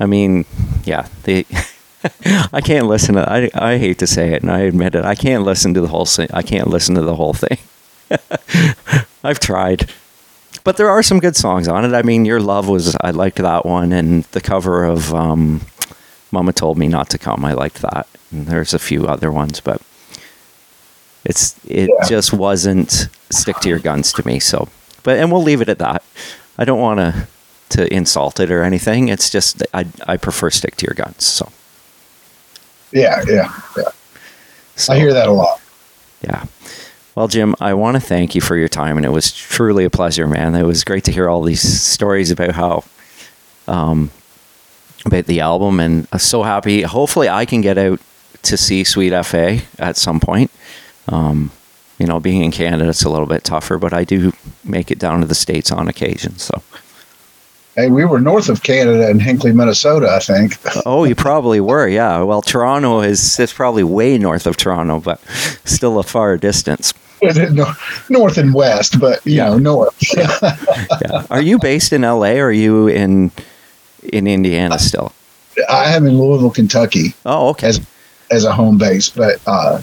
I mean, yeah, they. I can't listen to. I I hate to say it, and I admit it. I can't listen to the whole. thing. I can't listen to the whole thing. I've tried, but there are some good songs on it. I mean, "Your Love" was. I liked that one, and the cover of um, "Mama Told Me Not to Come." I liked that. And there's a few other ones, but it's it Yeah. just wasn't stick to your guns to me. So, but and we'll leave it at that. I don't want to to insult it or anything. It's just I I prefer stick to your guns. So, Yeah, yeah, yeah. so I hear that a lot. Yeah. Well, Jim, I want to thank you for your time, and it was truly a pleasure, man. It was great to hear all these stories about how, um, about the album, and I'm so happy. Hopefully, I can get out to see Sweet FA at some point. Um, you know, being in Canada, it's a little bit tougher, but I do make it down to the states on occasion. So, Hey, we were north of Canada in Hinckley, Minnesota, I think. oh, you probably were, yeah. Well, Toronto is it's probably way north of Toronto, but still a far distance. No- north and west, but you Yeah. know, north. yeah. Are you based in LA or are you in in Indiana still? I am in Louisville, Kentucky Oh, okay. as as a home base, but uh,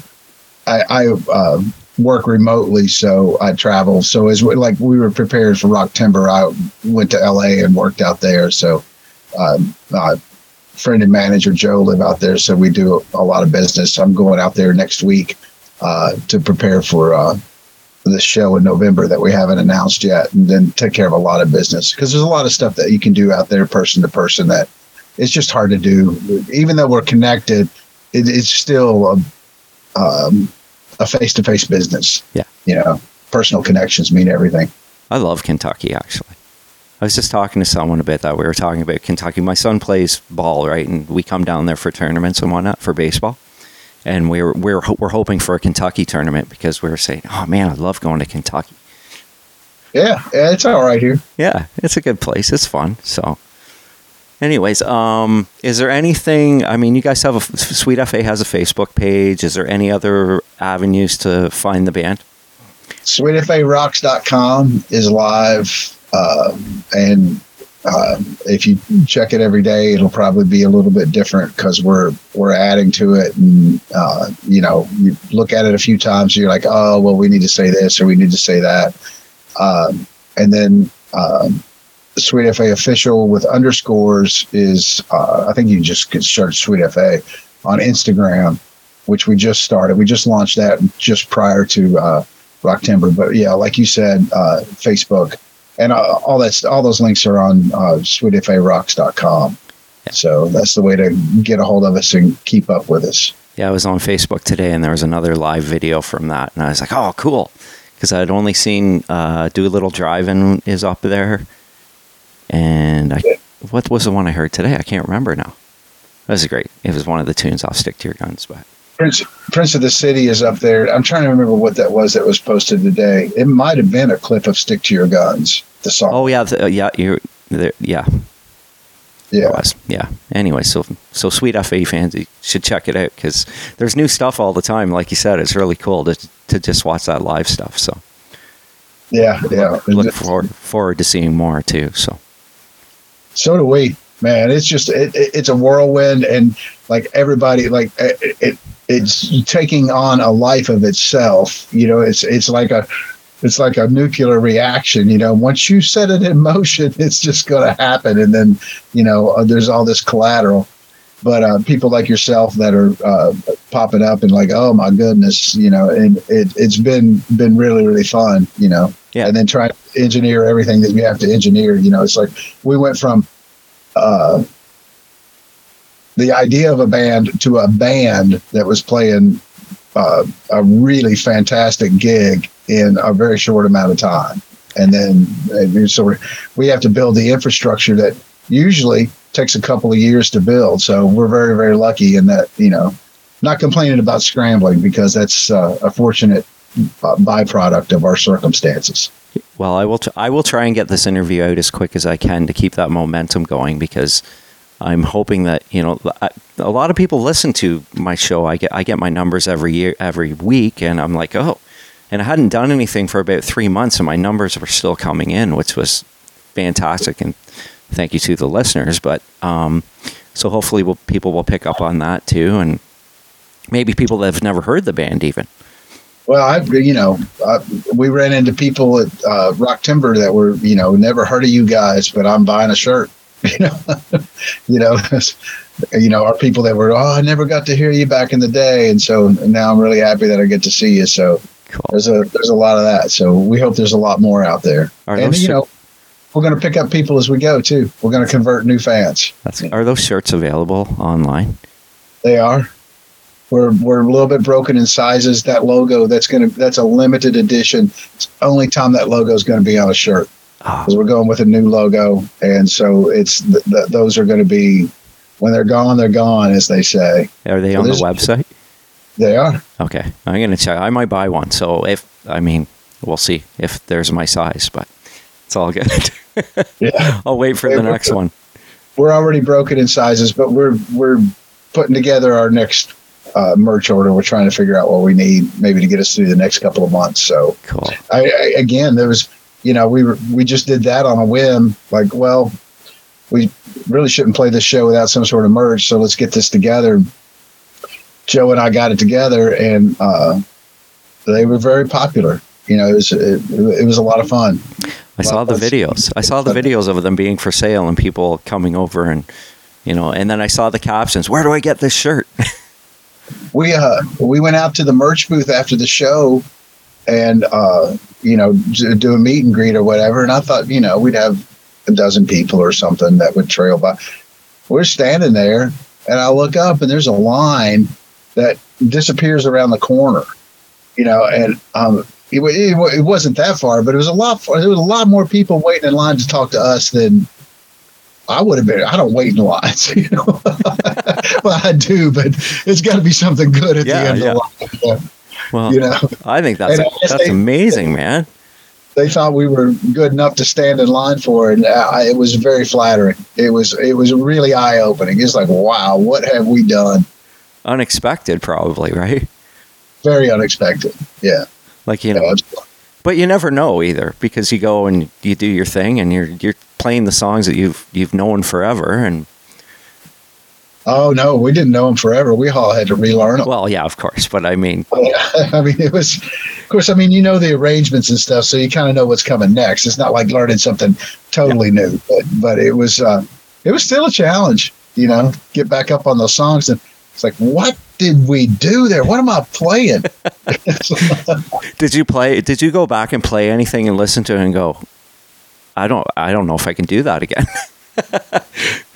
I, I uh, work remotely, so I travel. So as we, like we were prepared for Rock Timber, I went to LA and worked out there. So um, uh, friend and manager Joe live out there, so we do a lot of business. I'm going out there next week uh, to prepare for uh, this show in November that we haven't announced yet, and then take care of a lot of business because there's a lot of stuff that you can do out there, person to person, that it's just hard to do. Even though we're connected, it, it's still a um, a face to face business. Yeah. you know, personal connections mean everything. I love Kentucky actually. I was just talking to someone about that. We were talking about Kentucky. My son plays ball, right? And we come down there for tournaments and whatnot for baseball. And we were we're we're hoping for a Kentucky tournament because we were saying, "Oh man, I love going to Kentucky." Yeah, yeah, it's all right here. Yeah, it's a good place. It's fun. So, anyways, um, is there anything? I mean, you guys have a Sweet FA has a Facebook page. Is there any other avenues to find the band? SweetFARocks.com is live, um, and um, if you check it every day, it'll probably be a little bit different because we're we're adding to it, and uh, you know, you look at it a few times, you're like, oh, well, we need to say this or we need to say that, um, and then um, Sweet FA official with underscores is, uh, I think you just could search Sweet FA on Instagram, which we just started. We just launched that just prior to. Uh, Rock Timber. But yeah, like you said, uh, Facebook and uh, all that's all those links are on uh, sweetfarocks.com. So that's the way to get a hold of us and keep up with us. Yeah, I was on Facebook today, and there was another live video from that, and I was like, "Oh, cool," because I'd only seen uh, "Do a Little Driving" is up there, and I, what was the one I heard today? I can't remember now. That was great. It was one of the tunes off "Stick to Your Guns," but Prince Prince of the City is up there. I'm trying to remember what that was that was posted today. It might have been a clip of "Stick to Your Guns," the song. oh yeah, the, yeah, you, there, yeah, it yeah, was, yeah. Anyway, so so Sweet FA fans you should check it out because there's new stuff all the time. Like you said, it's really cool to to just watch that live stuff. So yeah, yeah. look forward forward to seeing more too. So. so do we man it's just it, it, it's a whirlwind and like everybody like it, it it's taking on a life of itself you know it's it's like a it's like a nuclear reaction you know once you set it in motion it's just going to happen and then you know uh, there's all this collateral but uh, people like yourself that are uh, popping up and like oh my goodness you know and it, it's been been really really fun you know Yeah. and then try to engineer everything that you have to engineer. You know, it's like we went from uh, the idea of a band to a band that was playing uh, a really fantastic gig in a very short amount of time. And then uh, so we have to build the infrastructure that usually takes a couple of years to build. So we're very, very lucky in that, you know, not complaining about scrambling because that's uh, a fortunate uh, byproduct of our circumstances. Well, I will. T- I will try and get this interview out as quick as I can to keep that momentum going because I'm hoping that you know a lot of people listen to my show. I get I get my numbers every year, every week, and I'm like, oh, and I hadn't done anything for about three months, and my numbers were still coming in, which was fantastic. And thank you to the listeners. But um, so hopefully, we'll, people will pick up on that too, and maybe people that have never heard the band even. Well, I, you know, I, we ran into people at uh, Rock Timber that were, you know, never heard of you guys, but I'm buying a shirt. You know, you know, you know, our people that were, oh, I never got to hear you back in the day, and so now I'm really happy that I get to see you. So Cool. there's a there's a lot of that. So we hope there's a lot more out there, Are and you shir- know, we're going to pick up people as we go too. We're going to convert new fans. That's, are those shirts available online? They are. We're we're a little bit broken in sizes. That logo that's gonna that's a limited edition. It's only time that logo is going to be on a shirt because we're going with a new logo, and so it's th- th- those are going to be when they're gone, they're gone, as they say. are they Well, on the website? They are. Okay, I'm gonna check. I might buy one. So if I mean, we'll see if there's my size, but it's all good. Yeah, I'll wait for Hey, the next one. we're already broken in sizes, but we're we're putting together our next uh, merch order. We're trying to figure out what we need, maybe to get us through the next couple of months. So Cool. I, I again, there was, you know, we were we just did that on a whim. Like, well, we really shouldn't play this show without some sort of merch. So let's get this together. Joe and I got it together, and uh, they were very popular. You know, it was it, it was a lot of fun. I saw the videos. I saw the videos of them being for sale and people coming over and you know, and then I saw the captions. Where do I get this shirt? we uh we went out to the merch booth after the show and uh you know do a meet and greet or whatever and i thought you know we'd have a dozen people or something that would trail by we're standing there and i look up and there's a line that disappears around the corner you know and um it, it, it wasn't that far but it was a lot far, there was a lot more people waiting in line to talk to us than I would have been. I don't wait in lines, you know. well, I do, but it's got to be something good at Yeah, the end yeah. of the line. Well, You know, I think that's I that's they- amazing, man. they thought we were good enough to stand in line for, it, and I, it was very flattering. It was it was really eye opening. It's like, wow, what have we done? Unexpected, probably, right? Very unexpected. Yeah, Like you know, it's- but you never know either because you go and you do your thing and you're you're playing the songs that you've you've known forever and oh no, we didn't know them forever. We all had to relearn them. well, yeah, of course. But I mean, I mean, it was, of course, I mean, you know the arrangements and stuff, so you kind of know what's coming next. It's not like learning something totally new, but but it was uh, it was still a challenge, you know, get back up on those songs and it's like, what did we do there? What am I playing? did you play? Did you go back and play anything and listen to it and go? I don't. I don't know if I can do that again.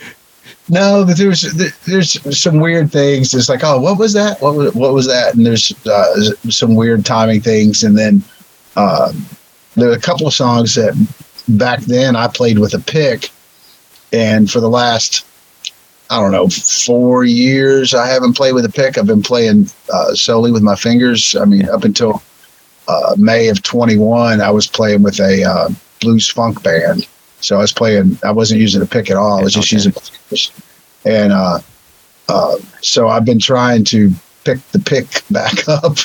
no, but there's there's some weird things. It's like, oh, what was that? What was what was that? And there's uh, some weird timing things, and then uh, there are a couple of songs that back then I played with a pick, and for the last I don't know four years I haven't played with a pick. I've been playing uh, solely with my fingers. I mean, up until uh, May of 21, I was playing with a uh, blues funk band. So I was playing. I wasn't using a pick at all. I was just Okay. using my fingers. And uh, uh, so I've been trying to pick the pick back up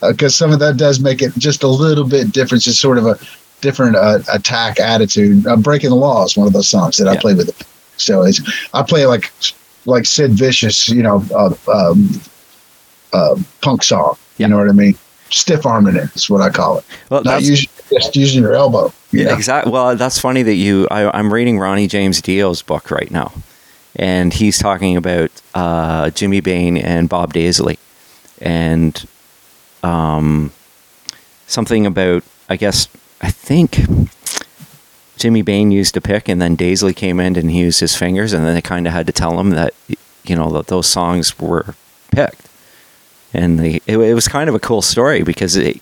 because some of that does make it just a little bit different. It's sort of a different uh, attack attitude. Uh, Breaking the Law is one of those songs that I play with. The, so it's I play like like Sid Vicious, you know, uh, um, uh, punk song. Yeah. You know what I mean? Stiff arming it is what I call it. Well, Not using just using your elbow. you Yeah, exactly. Well, that's funny that you. I, I'm reading Ronnie James Dio's book right now, and he's talking about uh, Jimmy Bain and Bob Daisley, and um, something about I guess I think Jimmy Bain used a pick, and then Daisley came in and he used his fingers, and then they kind of had to tell him that you know that those songs were picked, and they, it, it was kind of a cool story because it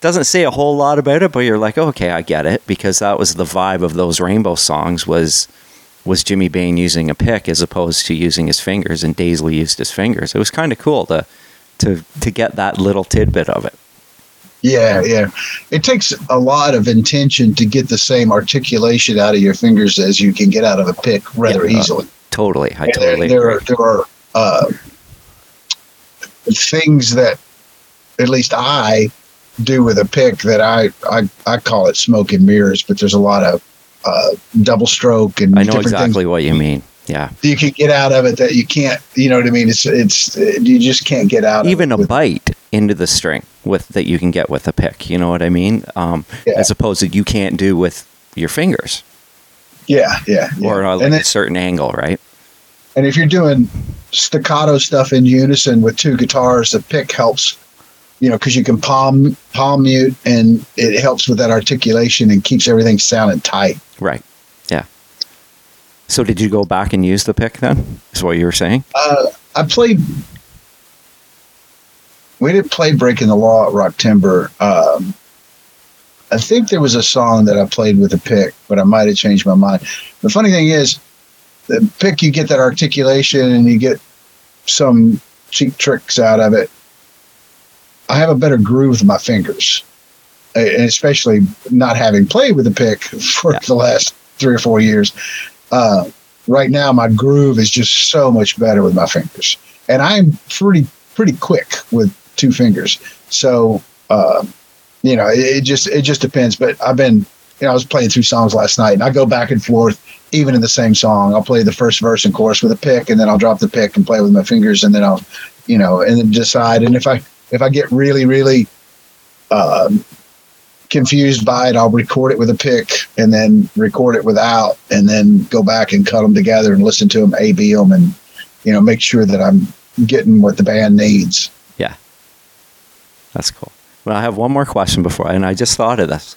doesn't say a whole lot about it, but you're like, okay, I get it because that was the vibe of those Rainbow songs was was Jimmy Bain using a pick as opposed to using his fingers, and Daisley used his fingers. It was kind of cool to to to get that little tidbit of it. Yeah, yeah. It takes a lot of intention to get the same articulation out of your fingers as you can get out of a pick rather Yeah, uh, easily. Totally, I And totally. there, agree. there are there are uh, things that at least I do with a pick that I I, I call it smoke and mirrors, but there's a lot of uh, double stroke and I know exactly what you mean. Yeah, you can get out of it that you can't. You know what I mean? It's it's you just can't get out. even a with- bite into the string with that you can get with a pick. You know what I mean? Um, Yeah. As opposed to you can't do with your fingers Yeah, yeah. yeah. or uh, like a certain angle, right? and if you're doing staccato stuff in unison with two guitars, the pick helps. You know, because you can palm palm mute, and it helps with that articulation and keeps everything sounding tight. Right. Yeah. So did you go back and use the pick then? Is what you were saying? Uh, I played. We didn't play "Breaking the Law" at Rock Timber. Um, I think there was a song that I played with a pick, but I might have changed my mind. The funny thing is, the pick you get that articulation and you get some cheap tricks out of it. I have a better groove with my fingers, especially not having played with the pick for Yeah. the last three or four years. Uh, right now my groove is just so much better with my fingers and i'm pretty pretty quick with two fingers so uh, you know it, it just it just depends but i've been you know i was playing through songs last night and i go back and forth even in the same song i'll play the first verse and chorus with a pick and then i'll drop the pick and play with my fingers and then i'll you know and then decide and if i if i get really really um, confused by it, I'll record it with a pick and then record it without, and then go back and cut them together and listen to them, A B them, and you know make sure that I'm getting what the band needs. Yeah, that's cool. Well, I have one more question before, and I just thought of this.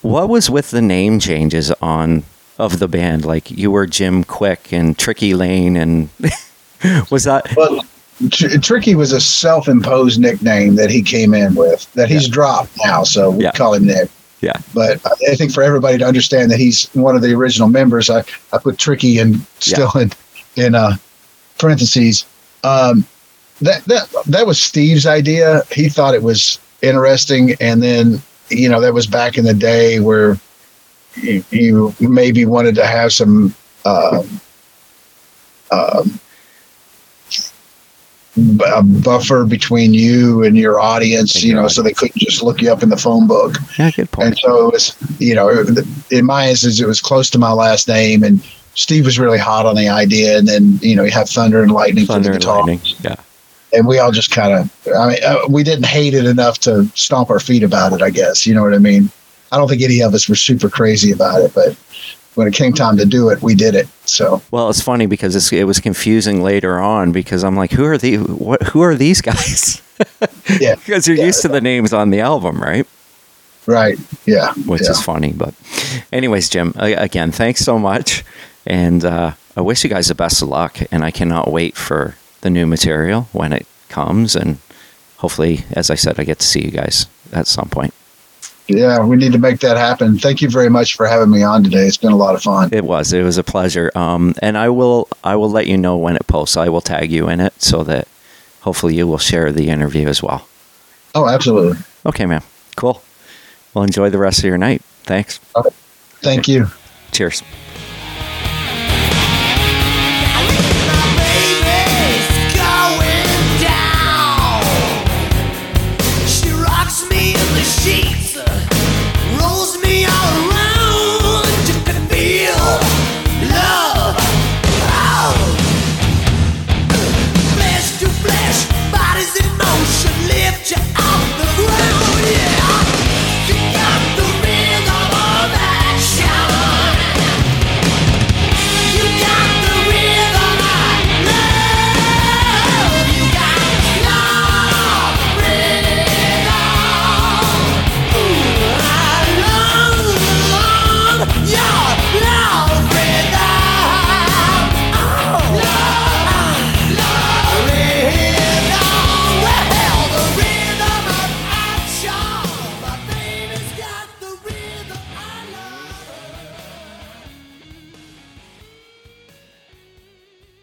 What was with the name changes on of the band? Like you were Jim Quick and Tricky Lane, and was that Well, Tr- Tricky was a self-imposed nickname that he came in with that he's dropped now, so we Yeah. call him Nick. Yeah. But I think for everybody to understand that he's one of the original members, I, I put Tricky and still in in uh, parentheses. Um, that that that was Steve's idea. He thought it was interesting, and then you know that was back in the day where you, you maybe wanted to have some. Um, um, b- a buffer between you and your audience, you know, so they couldn't just look you up in the phone book. yeah? Good point. And so it was, you know, in my instance, it was close to my last name, and Steve was really hot on the idea. And then, you know, you have Thunder and Lightning Thunder for the and guitar, Lightning. Yeah. and we all just kind of, I mean, uh, we didn't hate it enough to stomp our feet about it. I guess you know what I mean. I don't think any of us were super crazy about it, but when it came time to do it, we did it. So Well, it's funny because it's, it was confusing later on because I'm like, who are the what? Who are these guys? Yeah. because you're Yeah. used to the names on the album, right? right, yeah, Which yeah. is funny. But, anyways, Jim, again, thanks so much, and uh, I wish you guys the best of luck. And I cannot wait for the new material when it comes, and hopefully, as I said, I get to see you guys at some point. Yeah, we need to make that happen. Thank you very much for having me on today. It's been a lot of fun. It was. It was a pleasure. Um, and I will. I will let you know when it posts. I will tag you in it so that hopefully you will share the interview as well. Oh, absolutely. Okay, man. Cool. Well, enjoy the rest of your night. Thanks. Thank you. Cheers.